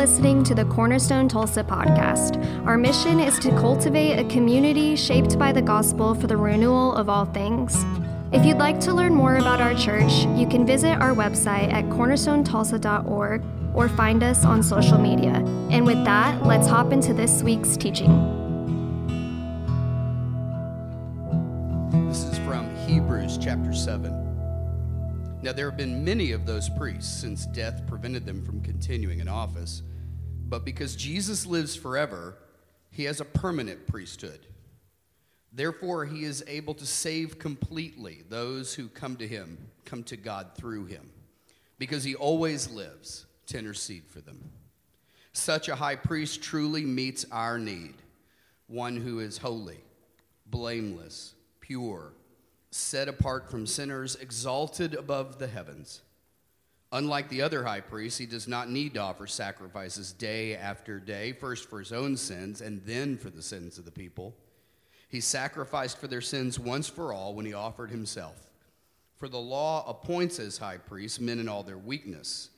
listening to the Cornerstone Tulsa podcast. Our mission is to cultivate a community shaped by the gospel for the renewal of all things. If you'd like to learn more about our church, you can visit our website at cornerstonetulsa.org or find us on social media. And with that, let's hop into this week's teaching. This is from Hebrews chapter 7. Now, there have been many of those priests since death prevented them from continuing in office, but because Jesus lives forever, he has a permanent priesthood. Therefore, he is able to save completely those who come to him, come to God through him, because he always lives to intercede for them. Such a high priest truly meets our need, one who is holy, blameless, pure set apart from sinners, exalted above the heavens. Unlike the other high priests, he does not need to offer sacrifices day after day, first for his own sins and then for the sins of the people. He sacrificed for their sins once for all when he offered himself. For the law appoints as high priests men in all their weakness,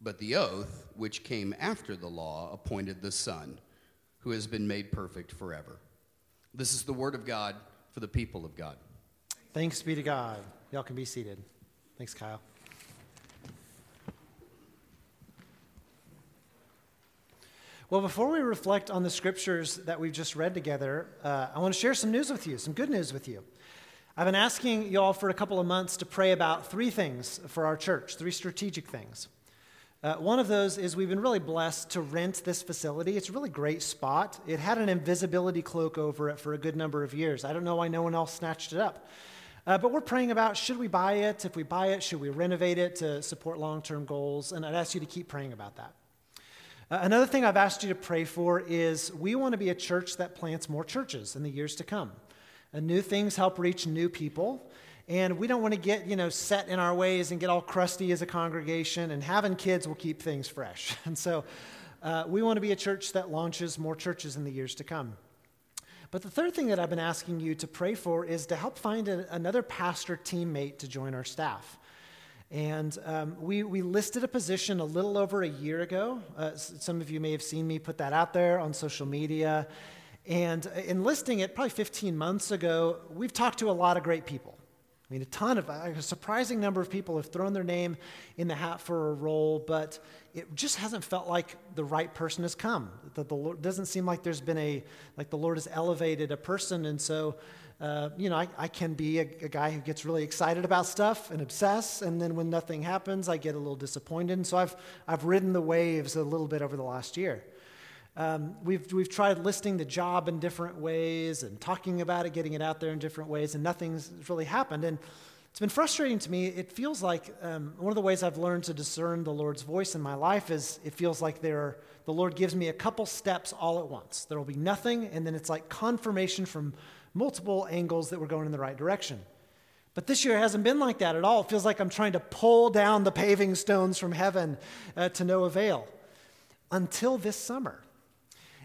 but the oath, which came after the law, appointed the Son, who has been made perfect forever. This is the word of God for the people of God. Thanks be to God. Y'all can be seated. Thanks, Kyle. Well, before we reflect on the scriptures that we've just read together, uh, I want to share some news with you, some good news with you. I've been asking y'all for a couple of months to pray about three things for our church, three strategic things. Uh, one of those is we've been really blessed to rent this facility. It's a really great spot. It had an invisibility cloak over it for a good number of years. I don't know why no one else snatched it up. Uh, but we're praying about should we buy it? If we buy it, should we renovate it to support long term goals? And I'd ask you to keep praying about that. Uh, another thing I've asked you to pray for is we want to be a church that plants more churches in the years to come. And new things help reach new people. And we don't want to get, you know, set in our ways and get all crusty as a congregation. And having kids will keep things fresh. And so uh, we want to be a church that launches more churches in the years to come. But the third thing that I've been asking you to pray for is to help find a, another pastor teammate to join our staff. And um, we, we listed a position a little over a year ago. Uh, some of you may have seen me put that out there on social media. And in listing it probably 15 months ago, we've talked to a lot of great people. I mean, a ton of, a surprising number of people have thrown their name in the hat for a role, but it just hasn't felt like the right person has come. That the Lord doesn't seem like there's been a, like the Lord has elevated a person. And so, uh, you know, I, I can be a, a, guy who gets really excited about stuff and obsess, and then when nothing happens, I get a little disappointed. And so I've, I've ridden the waves a little bit over the last year. Um, we've, we've tried listing the job in different ways and talking about it, getting it out there in different ways, and nothing's really happened. And it's been frustrating to me. It feels like um, one of the ways I've learned to discern the Lord's voice in my life is it feels like there are, the Lord gives me a couple steps all at once. There will be nothing, and then it's like confirmation from multiple angles that we're going in the right direction. But this year hasn't been like that at all. It feels like I'm trying to pull down the paving stones from heaven uh, to no avail until this summer.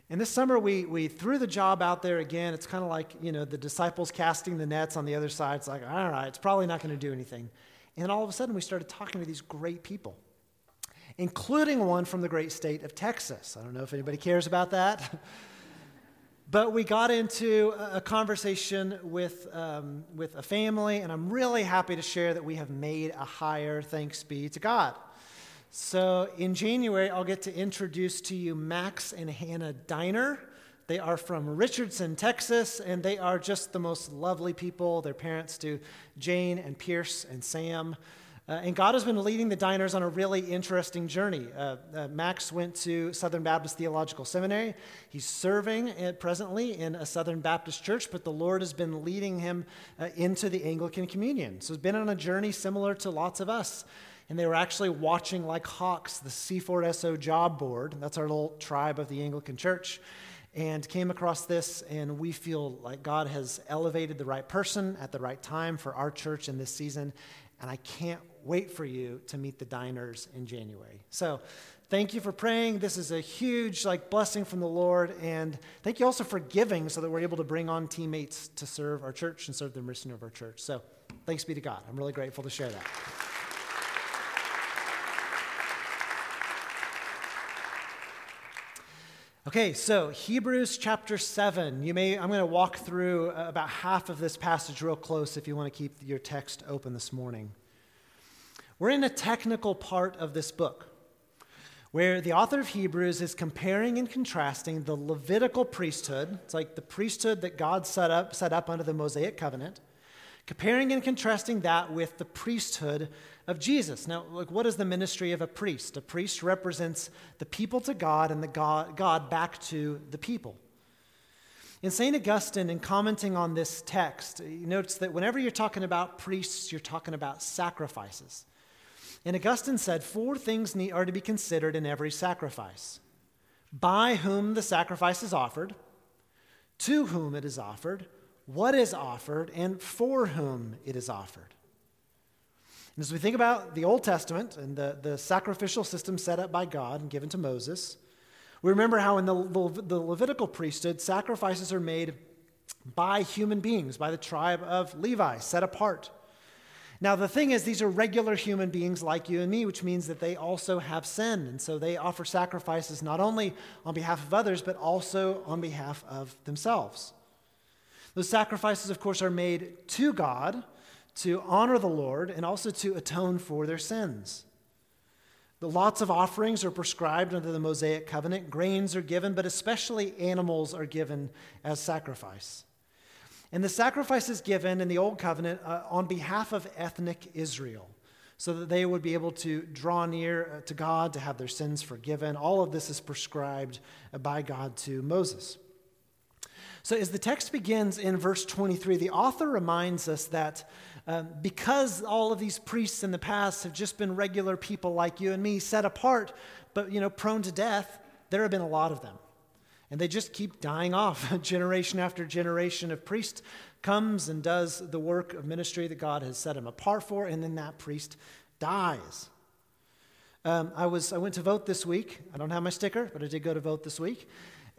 And this summer, we, we threw the job out there again. It's kind of like, you know, the disciples casting the nets on the other side. It's like, all right, it's probably not going to do anything. And all of a sudden, we started talking to these great people, including one from the great state of Texas. I don't know if anybody cares about that. but we got into a conversation with, um, with a family, and I'm really happy to share that we have made a hire, thanks be to God. So in January, I'll get to introduce to you Max and Hannah Diner. They are from Richardson, Texas, and they are just the most lovely people. Their parents do Jane and Pierce and Sam. Uh, and God has been leading the diners on a really interesting journey. Uh, uh, Max went to Southern Baptist Theological Seminary. He's serving at, presently in a Southern Baptist church, but the Lord has been leading him uh, into the Anglican Communion. So he's been on a journey similar to lots of us and they were actually watching like hawks the C4SO job board. That's our little tribe of the Anglican Church. And came across this, and we feel like God has elevated the right person at the right time for our church in this season. And I can't wait for you to meet the diners in January. So, thank you for praying. This is a huge like blessing from the Lord, and thank you also for giving, so that we're able to bring on teammates to serve our church and serve the mission of our church. So, thanks be to God. I'm really grateful to share that. Okay, so Hebrews chapter 7. You may I'm going to walk through uh, about half of this passage real close if you want to keep your text open this morning. We're in a technical part of this book where the author of Hebrews is comparing and contrasting the Levitical priesthood, it's like the priesthood that God set up set up under the Mosaic covenant, comparing and contrasting that with the priesthood of Jesus. Now, like, what is the ministry of a priest? A priest represents the people to God and the God, God back to the people. In St. Augustine, in commenting on this text, he notes that whenever you're talking about priests, you're talking about sacrifices. And Augustine said four things need, are to be considered in every sacrifice by whom the sacrifice is offered, to whom it is offered, what is offered, and for whom it is offered. And as we think about the Old Testament and the, the sacrificial system set up by God and given to Moses, we remember how in the, the Levitical priesthood, sacrifices are made by human beings, by the tribe of Levi, set apart. Now, the thing is, these are regular human beings like you and me, which means that they also have sin. And so they offer sacrifices not only on behalf of others, but also on behalf of themselves. Those sacrifices, of course, are made to God to honor the Lord and also to atone for their sins. The lots of offerings are prescribed under the Mosaic covenant. Grains are given, but especially animals are given as sacrifice. And the sacrifice is given in the Old Covenant uh, on behalf of ethnic Israel so that they would be able to draw near uh, to God, to have their sins forgiven. All of this is prescribed by God to Moses. So, as the text begins in verse 23, the author reminds us that um, because all of these priests in the past have just been regular people like you and me, set apart, but you know, prone to death, there have been a lot of them. And they just keep dying off. generation after generation of priest comes and does the work of ministry that God has set him apart for, and then that priest dies. Um, I, was, I went to vote this week. I don't have my sticker, but I did go to vote this week.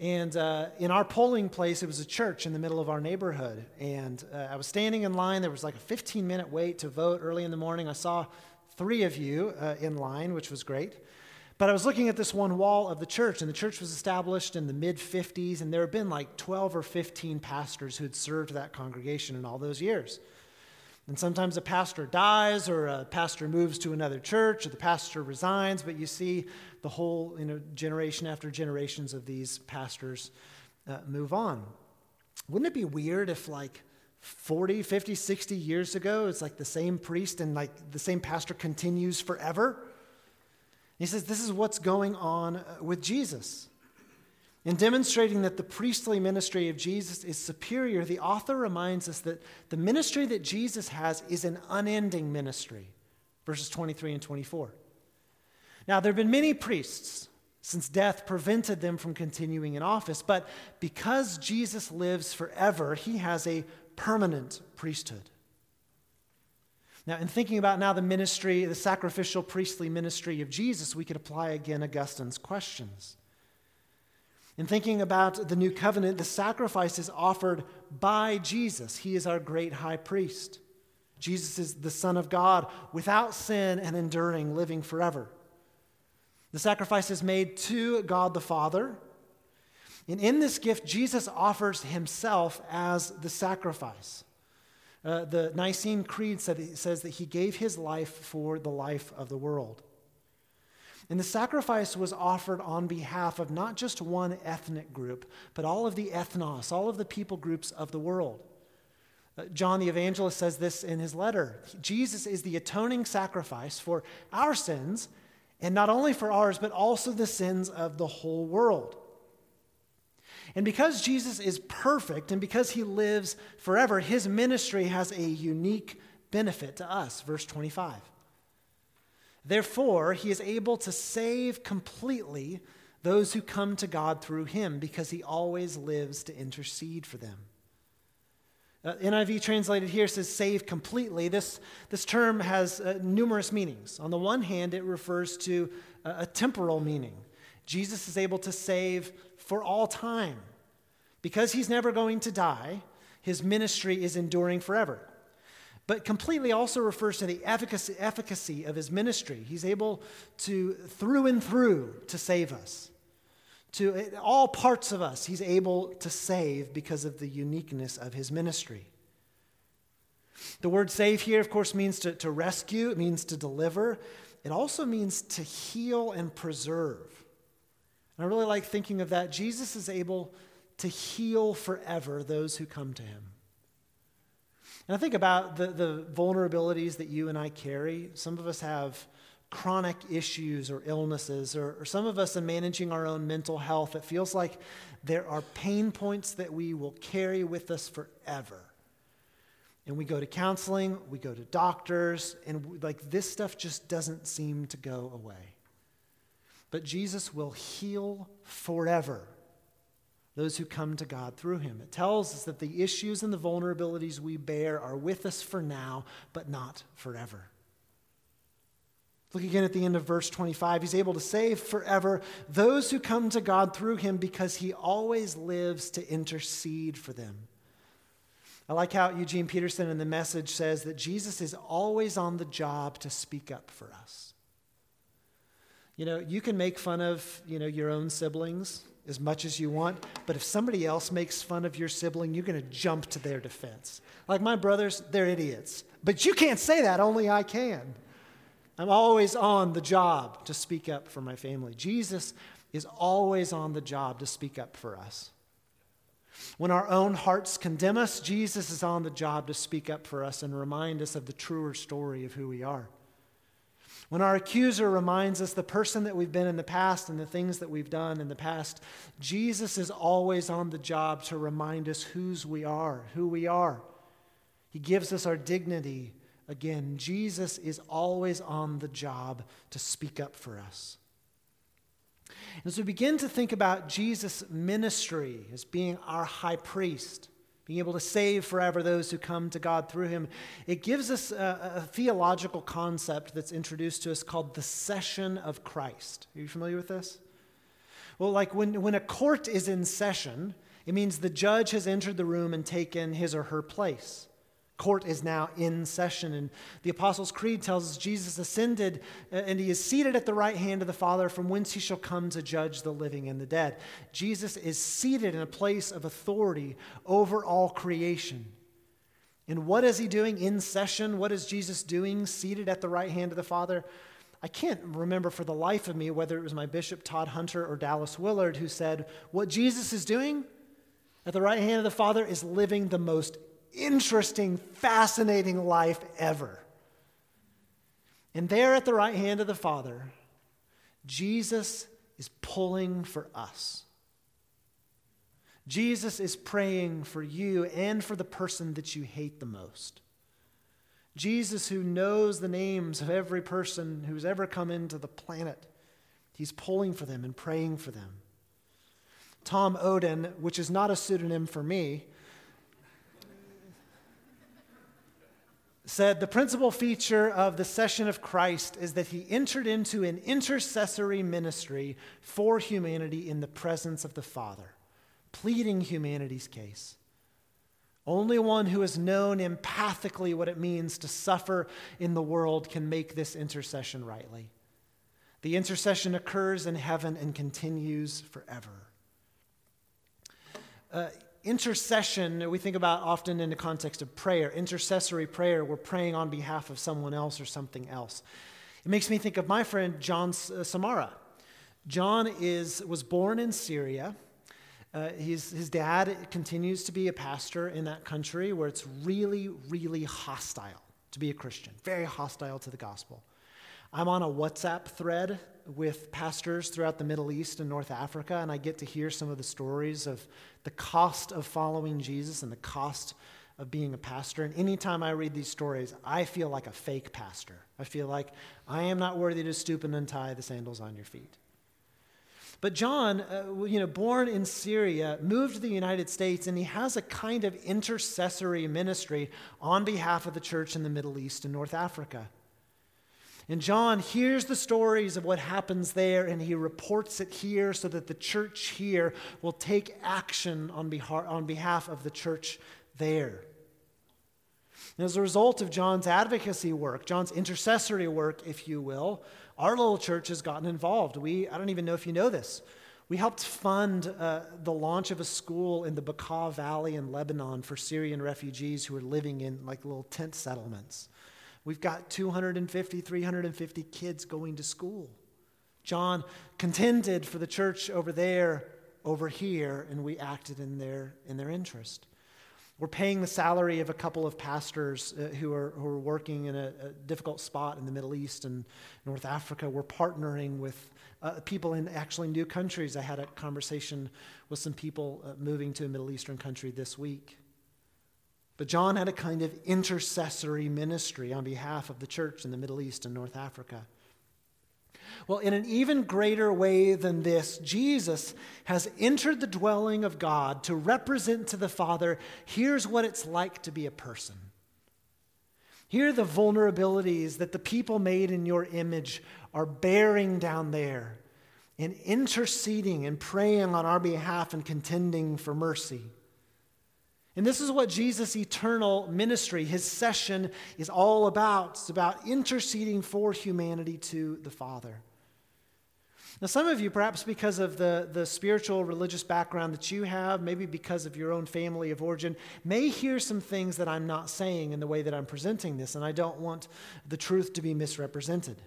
And uh, in our polling place, it was a church in the middle of our neighborhood. And uh, I was standing in line. There was like a 15 minute wait to vote early in the morning. I saw three of you uh, in line, which was great. But I was looking at this one wall of the church, and the church was established in the mid 50s, and there had been like 12 or 15 pastors who had served that congregation in all those years. And sometimes a pastor dies, or a pastor moves to another church, or the pastor resigns, but you see the whole you know, generation after generations of these pastors uh, move on. Wouldn't it be weird if, like, 40, 50, 60 years ago, it's like the same priest and like the same pastor continues forever? He says this is what's going on uh, with Jesus. In demonstrating that the priestly ministry of Jesus is superior, the author reminds us that the ministry that Jesus has is an unending ministry. Verses 23 and 24. Now, there have been many priests since death prevented them from continuing in office, but because Jesus lives forever, he has a permanent priesthood. Now, in thinking about now the ministry, the sacrificial priestly ministry of Jesus, we could apply again Augustine's questions. In thinking about the new covenant, the sacrifice is offered by Jesus. He is our great high priest. Jesus is the Son of God, without sin and enduring, living forever. The sacrifice is made to God the Father. And in this gift, Jesus offers himself as the sacrifice. Uh, the Nicene Creed said, says that he gave his life for the life of the world. And the sacrifice was offered on behalf of not just one ethnic group, but all of the ethnos, all of the people groups of the world. Uh, John the Evangelist says this in his letter Jesus is the atoning sacrifice for our sins, and not only for ours, but also the sins of the whole world. And because Jesus is perfect and because he lives forever, his ministry has a unique benefit to us. Verse 25. Therefore, he is able to save completely those who come to God through him because he always lives to intercede for them. Uh, NIV translated here says save completely. This, this term has uh, numerous meanings. On the one hand, it refers to a, a temporal meaning. Jesus is able to save for all time. Because he's never going to die, his ministry is enduring forever. But completely also refers to the efficacy, efficacy of his ministry. He's able to, through and through, to save us, To all parts of us, he's able to save because of the uniqueness of his ministry. The word save here, of course, means to, to rescue, it means to deliver. It also means to heal and preserve. And I really like thinking of that. Jesus is able to heal forever those who come to him. And I think about the, the vulnerabilities that you and I carry. Some of us have chronic issues or illnesses, or, or, some of us in managing our own mental health, it feels like there are pain points that we will carry with us forever. And we go to counseling, we go to doctors, and we, like this stuff just doesn't seem to go away. But Jesus will heal forever those who come to God through him. It tells us that the issues and the vulnerabilities we bear are with us for now, but not forever. Look again at the end of verse 25. He's able to save forever those who come to God through him because he always lives to intercede for them. I like how Eugene Peterson in the message says that Jesus is always on the job to speak up for us. You know, you can make fun of, you know, your own siblings as much as you want, but if somebody else makes fun of your sibling, you're going to jump to their defense. Like my brothers, they're idiots. But you can't say that, only I can. I'm always on the job to speak up for my family. Jesus is always on the job to speak up for us. When our own hearts condemn us, Jesus is on the job to speak up for us and remind us of the truer story of who we are. When our accuser reminds us the person that we've been in the past and the things that we've done in the past, Jesus is always on the job to remind us whose we are, who we are. He gives us our dignity. Again, Jesus is always on the job to speak up for us. And As we begin to think about Jesus' ministry as being our high priest, being able to save forever those who come to God through him, it gives us a, a, theological concept that's introduced to us called the session of Christ. Are you familiar with this? Well, like when, when a court is in session, it means the judge has entered the room and taken his or her place court is now in session. And the Apostles' Creed tells us Jesus ascended uh, and he is seated at the right hand of the Father, from whence he shall come to judge the living and the dead. Jesus is seated in a place of authority over all creation. And what is he doing in session? What is Jesus doing seated at the right hand of the Father? I can't remember for the life of me whether it was my bishop, Todd Hunter, or Dallas Willard, who said, What Jesus is doing at the right hand of the Father is living the most interesting, fascinating life ever. And there at the right hand of the Father, Jesus is pulling for us. Jesus is praying for you and for the person that you hate the most. Jesus, who knows the names of every person who's ever come into the planet, he's pulling for them and praying for them. Tom Oden, which is not a pseudonym for me, said the principal feature of the session of Christ is that he entered into an intercessory ministry for humanity in the presence of the Father, pleading humanity's case. Only one who has known empathically what it means to suffer in the world can make this intercession rightly. The intercession occurs in heaven and continues forever. Uh, intercession, we think about often in the context of prayer. Intercessory prayer, we're praying on behalf of someone else or something else. It makes me think of my friend John uh, Samara. John is, was born in Syria. Uh, his dad continues to be a pastor in that country where it's really, really hostile to be a Christian, very hostile to the gospel. I'm on a WhatsApp thread with pastors throughout the Middle East and North Africa, and I get to hear some of the stories of the cost of following Jesus and the cost of being a pastor. And anytime I read these stories, I feel like a fake pastor. I feel like I am not worthy to stoop and untie the sandals on your feet. But John, uh, you know, born in Syria, moved to the United States, and he has a kind of intercessory ministry on behalf of the church in the Middle East and North Africa. And John hears the stories of what happens there and he reports it here so that the church here will take action on behalf, on behalf of the church there. And as a result of John's advocacy work, John's intercessory work, if you will, our little church has gotten involved. We, I don't even know if you know this, We helped fund uh, the launch of a school in the Bekaa Valley in Lebanon for Syrian refugees who are living in like little tent settlements. We've got 250, 350 kids going to school. John contended for the church over there, over here, and we acted in their, in their interest. We're paying the salary of a couple of pastors uh, who, are, who are working in a, a, difficult spot in the Middle East and North Africa. We're partnering with uh, people in actually new countries. I had a conversation with some people uh, moving to a Middle Eastern country this week. But John had a kind of intercessory ministry on behalf of the church in the Middle East and North Africa. Well, in an even greater way than this, Jesus has entered the dwelling of God to represent to the Father here's what it's like to be a person. Here are the vulnerabilities that the people made in your image are bearing down there and interceding and praying on our behalf and contending for mercy. And this is what Jesus' eternal ministry, his session, is all about. It's about interceding for humanity to the Father. Now, some of you, perhaps because of the, the spiritual religious background that you have, maybe because of your own family of origin, may hear some things that I'm not saying in the way that I'm presenting this, and I don't want the truth to be misrepresented.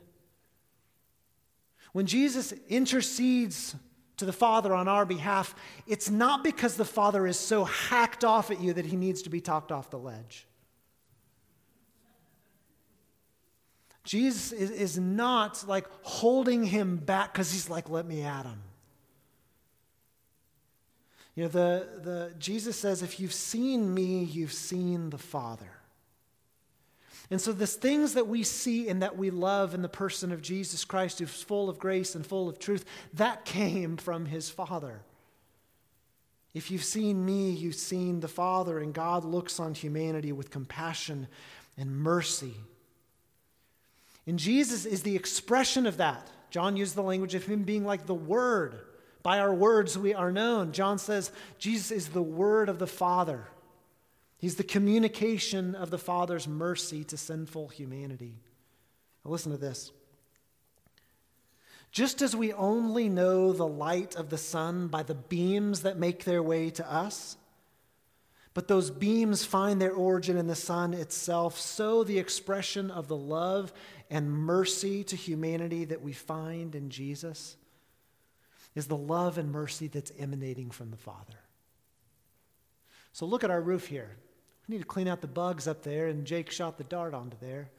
When Jesus intercedes to the Father on our behalf, it's not because the Father is so hacked off at you that he needs to be talked off the ledge. Jesus is, is not like holding him back because he's like, let me at him. You know, the, the, Jesus says, if you've seen me, you've seen the Father. And so, the things that we see and that we love in the person of Jesus Christ, who's full of grace and full of truth, that came from his Father. If you've seen me, you've seen the Father, and God looks on humanity with compassion and mercy. And Jesus is the expression of that. John used the language of him being like the Word. By our words, we are known. John says Jesus is the Word of the Father. He's the communication of the Father's mercy to sinful humanity. Now listen to this. Just as we only know the light of the sun by the beams that make their way to us, but those beams find their origin in the sun itself, so the expression of the love and mercy to humanity that we find in Jesus is the love and mercy that's emanating from the Father. So look at our roof here. We need to clean out the bugs up there, and Jake shot the dart onto there.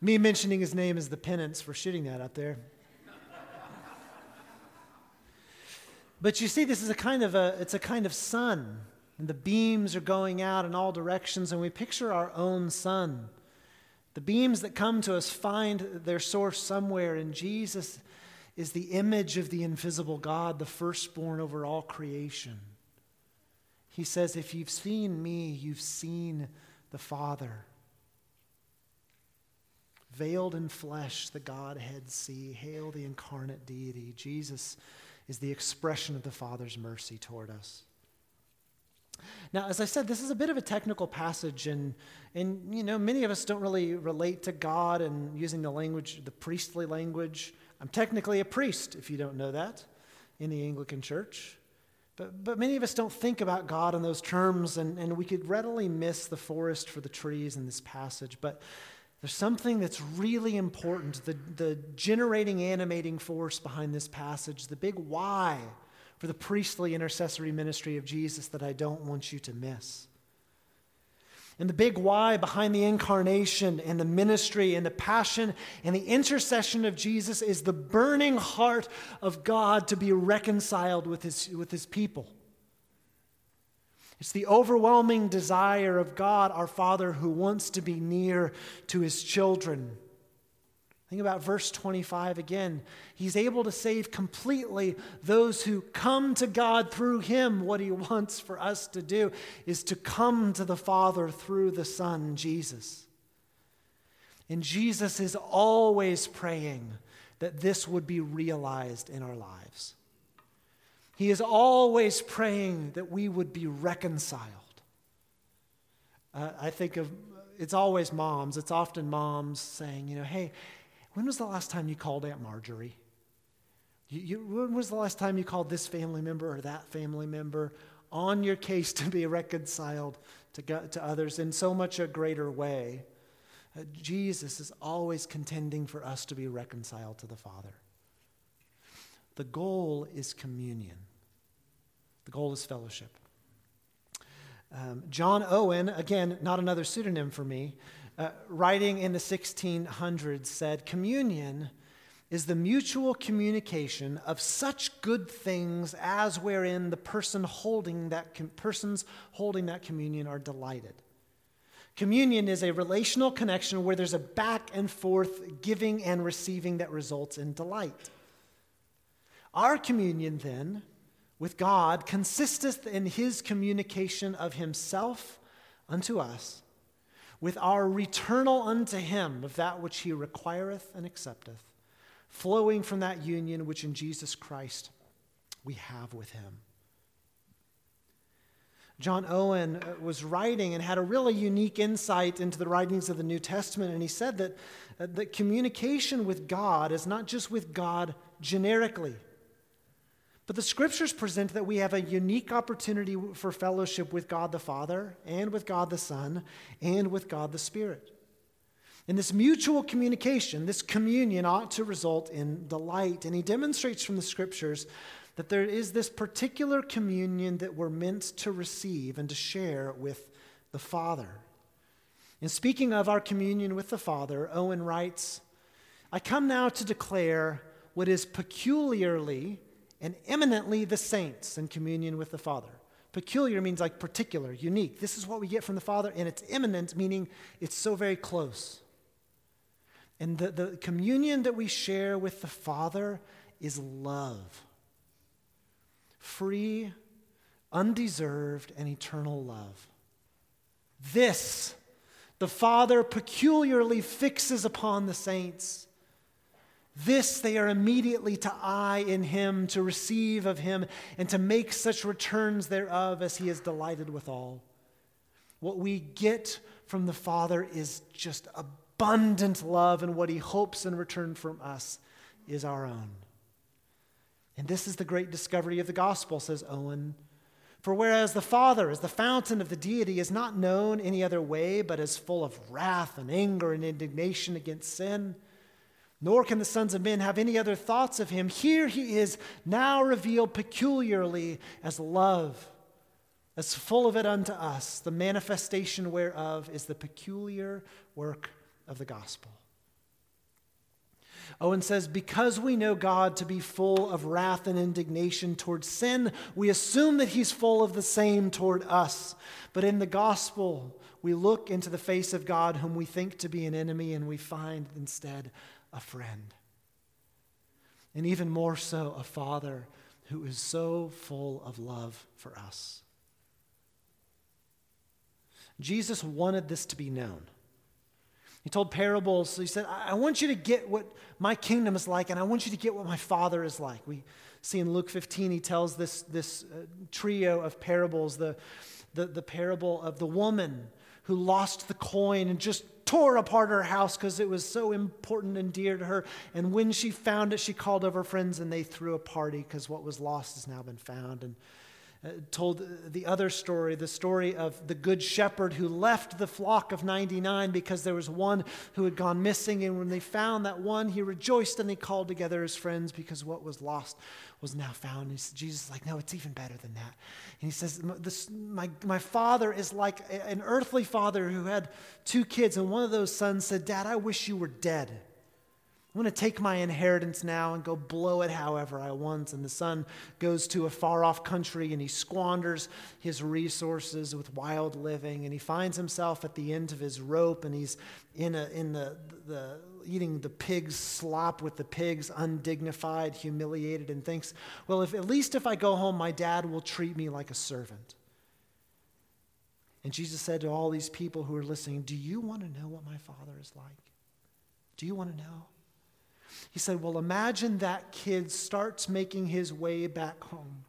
Me mentioning his name is the penance for shooting that up there. but you see, this is a kind of a it's a kind of sun, and the beams are going out in all directions, and we picture our own sun. The beams that come to us find their source somewhere, and Jesus is the image of the invisible God, the firstborn over all creation. He says, If you've seen me, you've seen the Father. Veiled in flesh, the Godhead see. Hail the incarnate deity. Jesus is the expression of the Father's mercy toward us. Now, as I said, this is a bit of a technical passage, and, and you know, many of us don't really relate to God and using the language, the priestly language. I'm technically a priest, if you don't know that, in the Anglican Church. But, but many of us don't think about God in those terms, and, and we could readily miss the forest for the trees in this passage. But there's something that's really important the, the generating, animating force behind this passage, the big why for the priestly intercessory ministry of Jesus that I don't want you to miss. And the big why behind the incarnation and the ministry and the passion and the intercession of Jesus is the burning heart of God to be reconciled with his, with his people. It's the overwhelming desire of God, our Father, who wants to be near to his children. Think about verse 25 again. He's able to save completely those who come to God through him. What he wants for us to do is to come to the Father through the Son, Jesus. And Jesus is always praying that this would be realized in our lives. He is always praying that we would be reconciled. Uh, I think of it's always moms. It's often moms saying, you know, hey, when was the last time you called Aunt Marjorie? You, you, when was the last time you called this family member or that family member on your case to be reconciled to, to others in so much a greater way? Uh, Jesus is always contending for us to be reconciled to the Father. The goal is communion, the goal is fellowship. Um, John Owen, again, not another pseudonym for me, uh, writing in the 1600s, said Communion is the mutual communication of such good things as wherein the person holding that com- persons holding that communion are delighted. Communion is a relational connection where there's a back and forth giving and receiving that results in delight. Our communion, then, with God consisteth in his communication of himself unto us, with our returnal unto him of that which he requireth and accepteth, flowing from that union which in Jesus Christ we have with him. John Owen uh, was writing and had a really unique insight into the writings of the New Testament, and he said that, uh, that communication with God is not just with God generically. But the scriptures present that we have a unique opportunity for fellowship with God the Father, and with God the Son, and with God the Spirit. And this mutual communication, this communion, ought to result in delight. And he demonstrates from the scriptures that there is this particular communion that we're meant to receive and to share with the Father. In speaking of our communion with the Father, Owen writes, I come now to declare what is peculiarly and eminently the saints in communion with the Father. Peculiar means like particular, unique. This is what we get from the Father, and it's eminent, meaning it's so very close. And the, the communion that we share with the Father is love free, undeserved, and eternal love. This, the Father peculiarly fixes upon the saints. This they are immediately to eye in Him, to receive of Him, and to make such returns thereof as He is delighted withal. What we get from the Father is just abundant love, and what He hopes in return from us is our own. And this is the great discovery of the gospel, says Owen. For whereas the Father, as the fountain of the deity, is not known any other way but as full of wrath and anger and indignation against sin, nor can the sons of men have any other thoughts of him, here he is now revealed peculiarly as love, as full of it unto us, the manifestation whereof is the peculiar work of the gospel. Owen says, Because we know God to be full of wrath and indignation toward sin, we assume that he's full of the same toward us. But in the gospel, we look into the face of God, whom we think to be an enemy, and we find instead a friend. And even more so, a father who is so full of love for us. Jesus wanted this to be known. He told parables. So he said, I want you to get what my kingdom is like, and I want you to get what my father is like. We see in Luke 15, he tells this, this uh, trio of parables the, the, the parable of the woman who lost the coin and just tore apart her house because it was so important and dear to her. And when she found it, she called over friends and they threw a party because what was lost has now been found. And Uh, told the other story, the story of the good shepherd who left the flock of 99 because there was one who had gone missing. And when they found that one, he rejoiced and he called together his friends because what was lost was now found. And Jesus is like, no, it's even better than that. And he says, this, my, my father is like an earthly father who had two kids. And one of those sons said, Dad, I wish you were dead. I'm going to take my inheritance now and go blow it however I want. And the son goes to a far off country and he squanders his resources with wild living. And he finds himself at the end of his rope and he's in, a, in the, the, eating the pig's slop with the pigs, undignified, humiliated, and thinks, well, if, at least if I go home, my dad will treat me like a servant. And Jesus said to all these people who are listening, Do you want to know what my father is like? Do you want to know? He said, Well, imagine that kid starts making his way back home.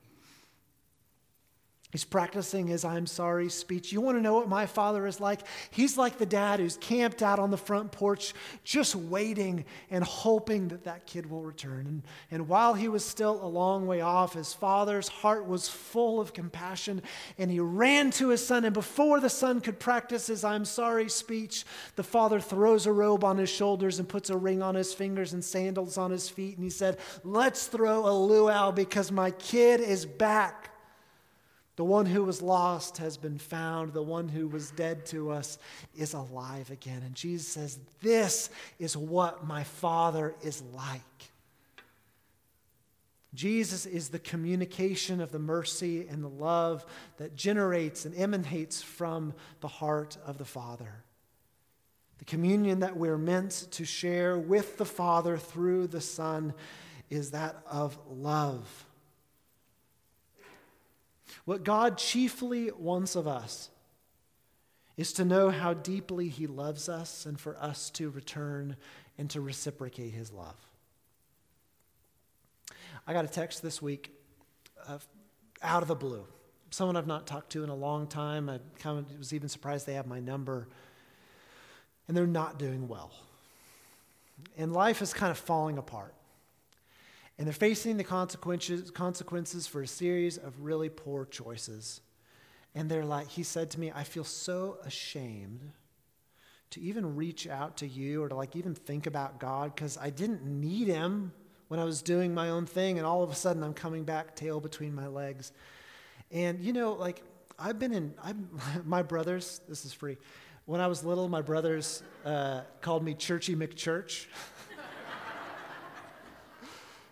He's practicing his I'm sorry speech. You want to know what my father is like? He's like the dad who's camped out on the front porch, just waiting and hoping that that kid will return. And, and while he was still a long way off, his father's heart was full of compassion, and he ran to his son. And before the son could practice his I'm sorry speech, the father throws a robe on his shoulders and puts a ring on his fingers and sandals on his feet. And he said, Let's throw a luau because my kid is back. The one who was lost has been found. The one who was dead to us is alive again. And Jesus says, This is what my Father is like. Jesus is the communication of the mercy and the love that generates and emanates from the heart of the Father. The communion that we're meant to share with the Father through the Son is that of love. What God chiefly wants of us is to know how deeply He loves us and for us to return and to reciprocate His love. I got a text this week uh, out of the blue. Someone I've not talked to in a long time. I kind of was even surprised they have my number. And they're not doing well. And life is kind of falling apart. And they're facing the consequences, consequences for a series of really poor choices. And they're like, he said to me, I feel so ashamed to even reach out to you or to like even think about God because I didn't need him when I was doing my own thing. And all of a sudden I'm coming back tail between my legs. And you know, like I've been in, I'm, my brothers, this is free. When I was little, my brothers uh, called me Churchy McChurch.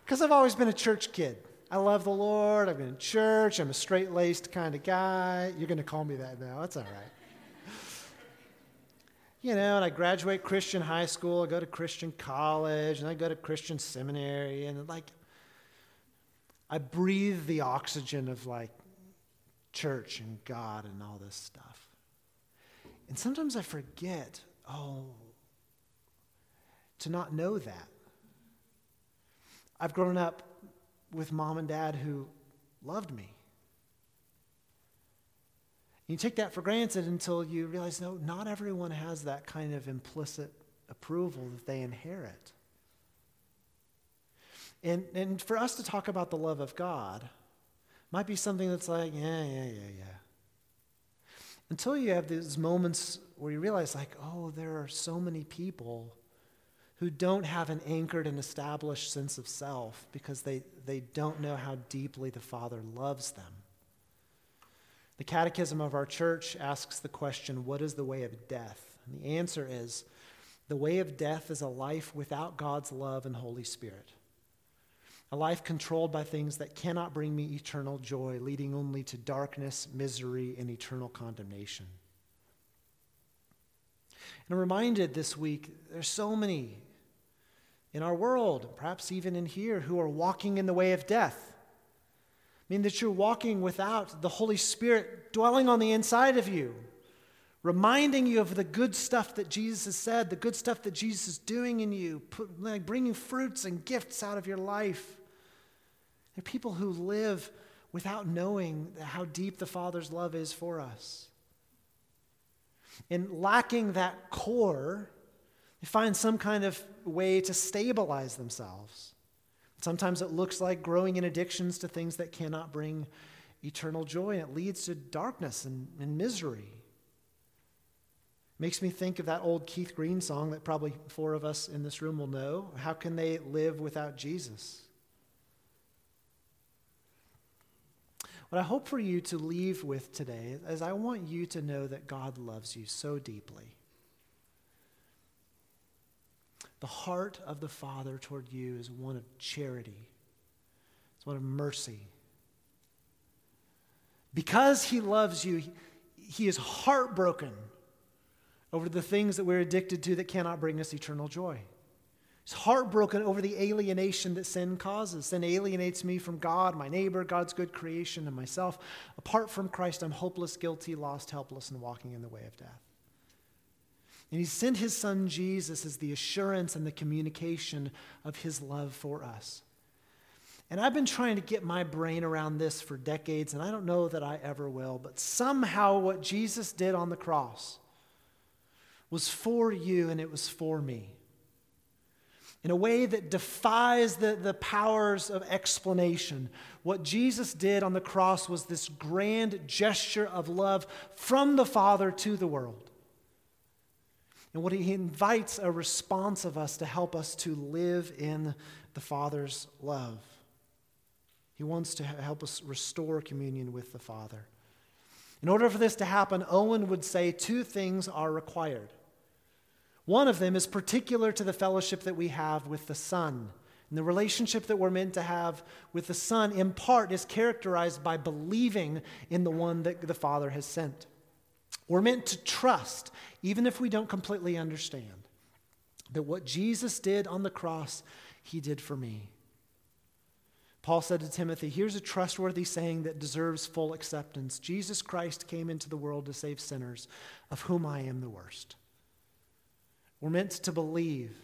Because I've always been a church kid. I love the Lord. I've been in church. I'm a straight laced kind of guy. You're going to call me that now. That's all right. you know, and I graduate Christian high school. I go to Christian college, and I go to Christian seminary. And like, I breathe the oxygen of like church and God and all this stuff. And sometimes I forget, oh, to not know that. I've grown up with mom and dad who loved me. You take that for granted until you realize no, not everyone has that kind of implicit approval that they inherit. And, and for us to talk about the love of God might be something that's like, yeah, yeah, yeah, yeah. Until you have these moments where you realize, like, oh, there are so many people who don't have an anchored and established sense of self because they, they don't know how deeply the Father loves them. The Catechism of our church asks the question what is the way of death? And the answer is the way of death is a life without God's love and Holy Spirit. A life controlled by things that cannot bring me eternal joy, leading only to darkness, misery, and eternal condemnation. And I'm reminded this week there's so many in our world, perhaps even in here, who are walking in the way of death. I mean, that you're walking without the Holy Spirit dwelling on the inside of you, reminding you of the good stuff that Jesus has said, the good stuff that Jesus is doing in you, put, like bringing fruits and gifts out of your life. There are people who live without knowing how deep the Father's love is for us. And lacking that core, they find some kind of way to stabilize themselves. Sometimes it looks like growing in addictions to things that cannot bring eternal joy, and it leads to darkness and, and misery. Makes me think of that old Keith Green song that probably four of us in this room will know. How can they live without Jesus? What I hope for you to leave with today is I want you to know that God loves you so deeply. The heart of the Father toward you is one of charity, it's one of mercy. Because He loves you, He is heartbroken over the things that we're addicted to that cannot bring us eternal joy. He's heartbroken over the alienation that sin causes. Sin alienates me from God, my neighbor, God's good creation, and myself. Apart from Christ, I'm hopeless, guilty, lost, helpless, and walking in the way of death. And he sent his son Jesus as the assurance and the communication of his love for us. And I've been trying to get my brain around this for decades, and I don't know that I ever will, but somehow what Jesus did on the cross was for you and it was for me. In a way that defies the, the powers of explanation, what Jesus did on the cross was this grand gesture of love from the Father to the world. And what he invites a response of us to help us to live in the Father's love. He wants to help us restore communion with the Father. In order for this to happen, Owen would say two things are required. One of them is particular to the fellowship that we have with the Son. And the relationship that we're meant to have with the Son, in part, is characterized by believing in the one that the Father has sent. We're meant to trust, even if we don't completely understand, that what Jesus did on the cross, he did for me. Paul said to Timothy, Here's a trustworthy saying that deserves full acceptance Jesus Christ came into the world to save sinners, of whom I am the worst. We're meant to believe,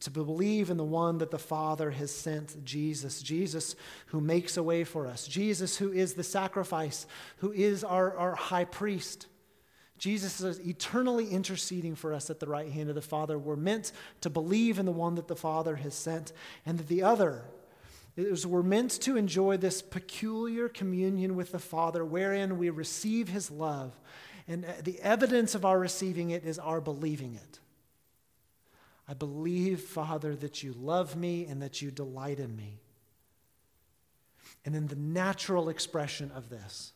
to believe in the one that the Father has sent, Jesus. Jesus who makes a way for us. Jesus who is the sacrifice, who is our, our high priest. Jesus is eternally interceding for us at the right hand of the Father. We're meant to believe in the one that the Father has sent, and that the other, is we're meant to enjoy this peculiar communion with the Father wherein we receive his love. And uh, the evidence of our receiving it is our believing it. I believe, Father, that you love me and that you delight in me. And then the natural expression of this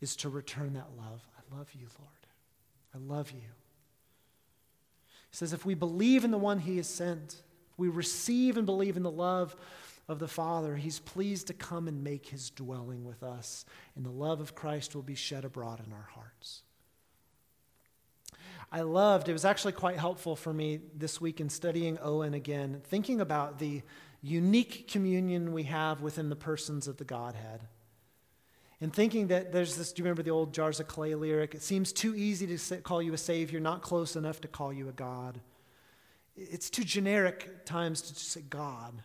is to return that love. I love you, Lord. I love you. He says, if we believe in the one he has sent, we receive and believe in the love of the Father, He's pleased to come and make His dwelling with us, and the love of Christ will be shed abroad in our hearts. I loved, it was actually quite helpful for me this week in studying Owen again, thinking about the unique communion we have within the persons of the Godhead. And thinking that there's this, do you remember the old Jars of Clay lyric? It seems too easy to call you a Savior, not close enough to call you a God. It's too generic times to just say God.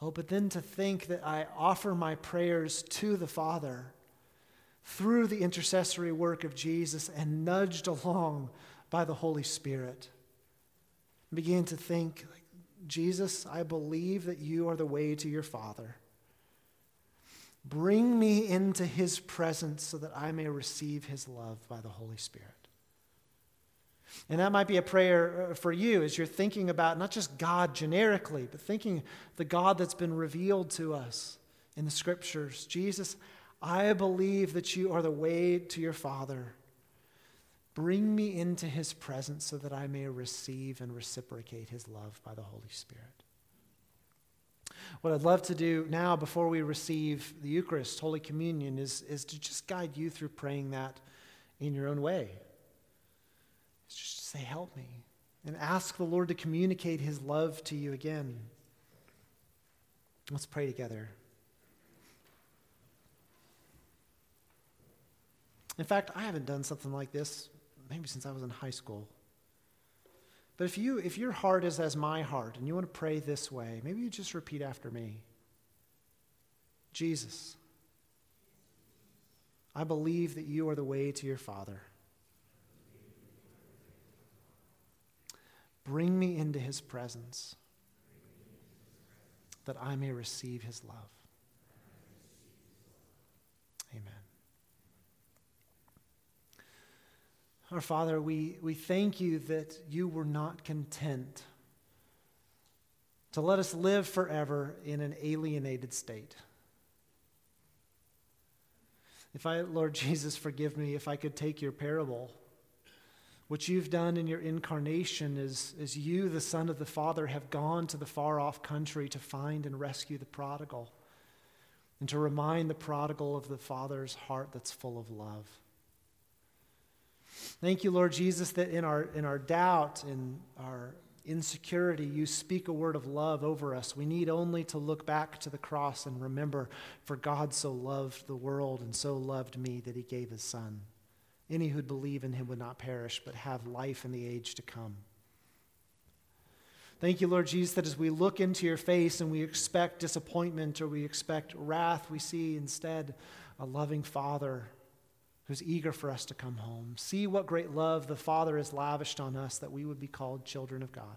Oh, but then to think that I offer my prayers to the Father through the intercessory work of Jesus and nudged along by the Holy Spirit. I began to think, Jesus, I believe that you are the way to your Father. Bring me into his presence so that I may receive his love by the Holy Spirit. And that might be a prayer uh, for you as you're thinking about not just God generically, but thinking the God that's been revealed to us in the scriptures. Jesus, I believe that you are the way to your Father. Bring me into his presence so that I may receive and reciprocate his love by the Holy Spirit. What I'd love to do now, before we receive the Eucharist, Holy Communion, is, is to just guide you through praying that in your own way. Just say, Help me. And ask the Lord to communicate his love to you again. Let's pray together. In fact, I haven't done something like this maybe since I was in high school. But if you if your heart is as my heart and you want to pray this way, maybe you just repeat after me. Jesus, I believe that you are the way to your Father. Bring me into his presence that I may receive his love. Amen. Our Father, we, we thank you that you were not content to let us live forever in an alienated state. If I, Lord Jesus, forgive me if I could take your parable what you've done in your incarnation is, is you, the Son of the Father, have gone to the far off country to find and rescue the prodigal and to remind the prodigal of the Father's heart that's full of love. Thank you, Lord Jesus, that in our, in our doubt, in our insecurity, you speak a word of love over us. We need only to look back to the cross and remember, for God so loved the world and so loved me that he gave his Son. Any who'd believe in him would not perish, but have life in the age to come. Thank you, Lord Jesus, that as we look into your face and we expect disappointment or we expect wrath, we see instead a loving Father who's eager for us to come home. See what great love the Father has lavished on us that we would be called children of God.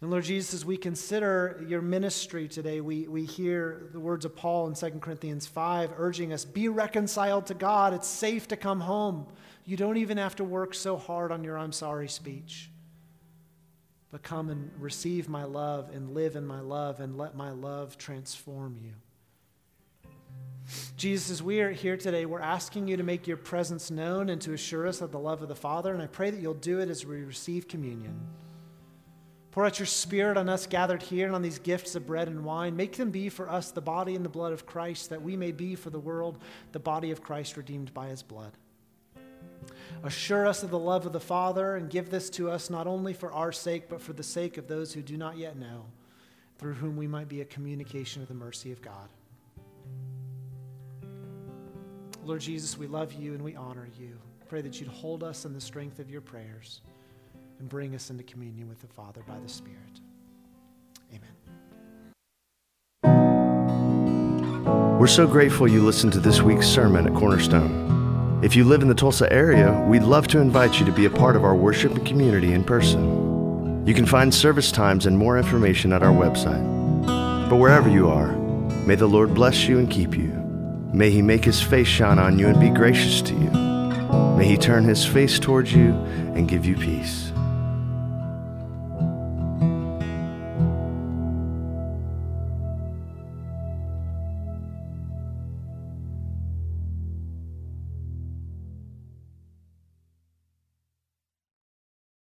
And Lord Jesus, as we consider your ministry today, we, we hear the words of Paul in 2 Corinthians 5 urging us be reconciled to God. It's safe to come home. You don't even have to work so hard on your I'm sorry speech. But come and receive my love and live in my love and let my love transform you. Jesus, we are here today, we're asking you to make your presence known and to assure us of the love of the Father. And I pray that you'll do it as we receive communion. Pour out your Spirit on us gathered here and on these gifts of bread and wine. Make them be for us the body and the blood of Christ, that we may be for the world the body of Christ redeemed by his blood. Assure us of the love of the Father and give this to us not only for our sake, but for the sake of those who do not yet know, through whom we might be a communication of the mercy of God. Lord Jesus, we love you and we honor you. Pray that you'd hold us in the strength of your prayers and bring us into communion with the Father by the Spirit. Amen. We're so grateful you listened to this week's sermon at Cornerstone. If you live in the Tulsa area, we'd love to invite you to be a part of our worship and community in person. You can find service times and more information at our website. But wherever you are, may the Lord bless you and keep you. May he make his face shine on you and be gracious to you. May he turn his face towards you and give you peace.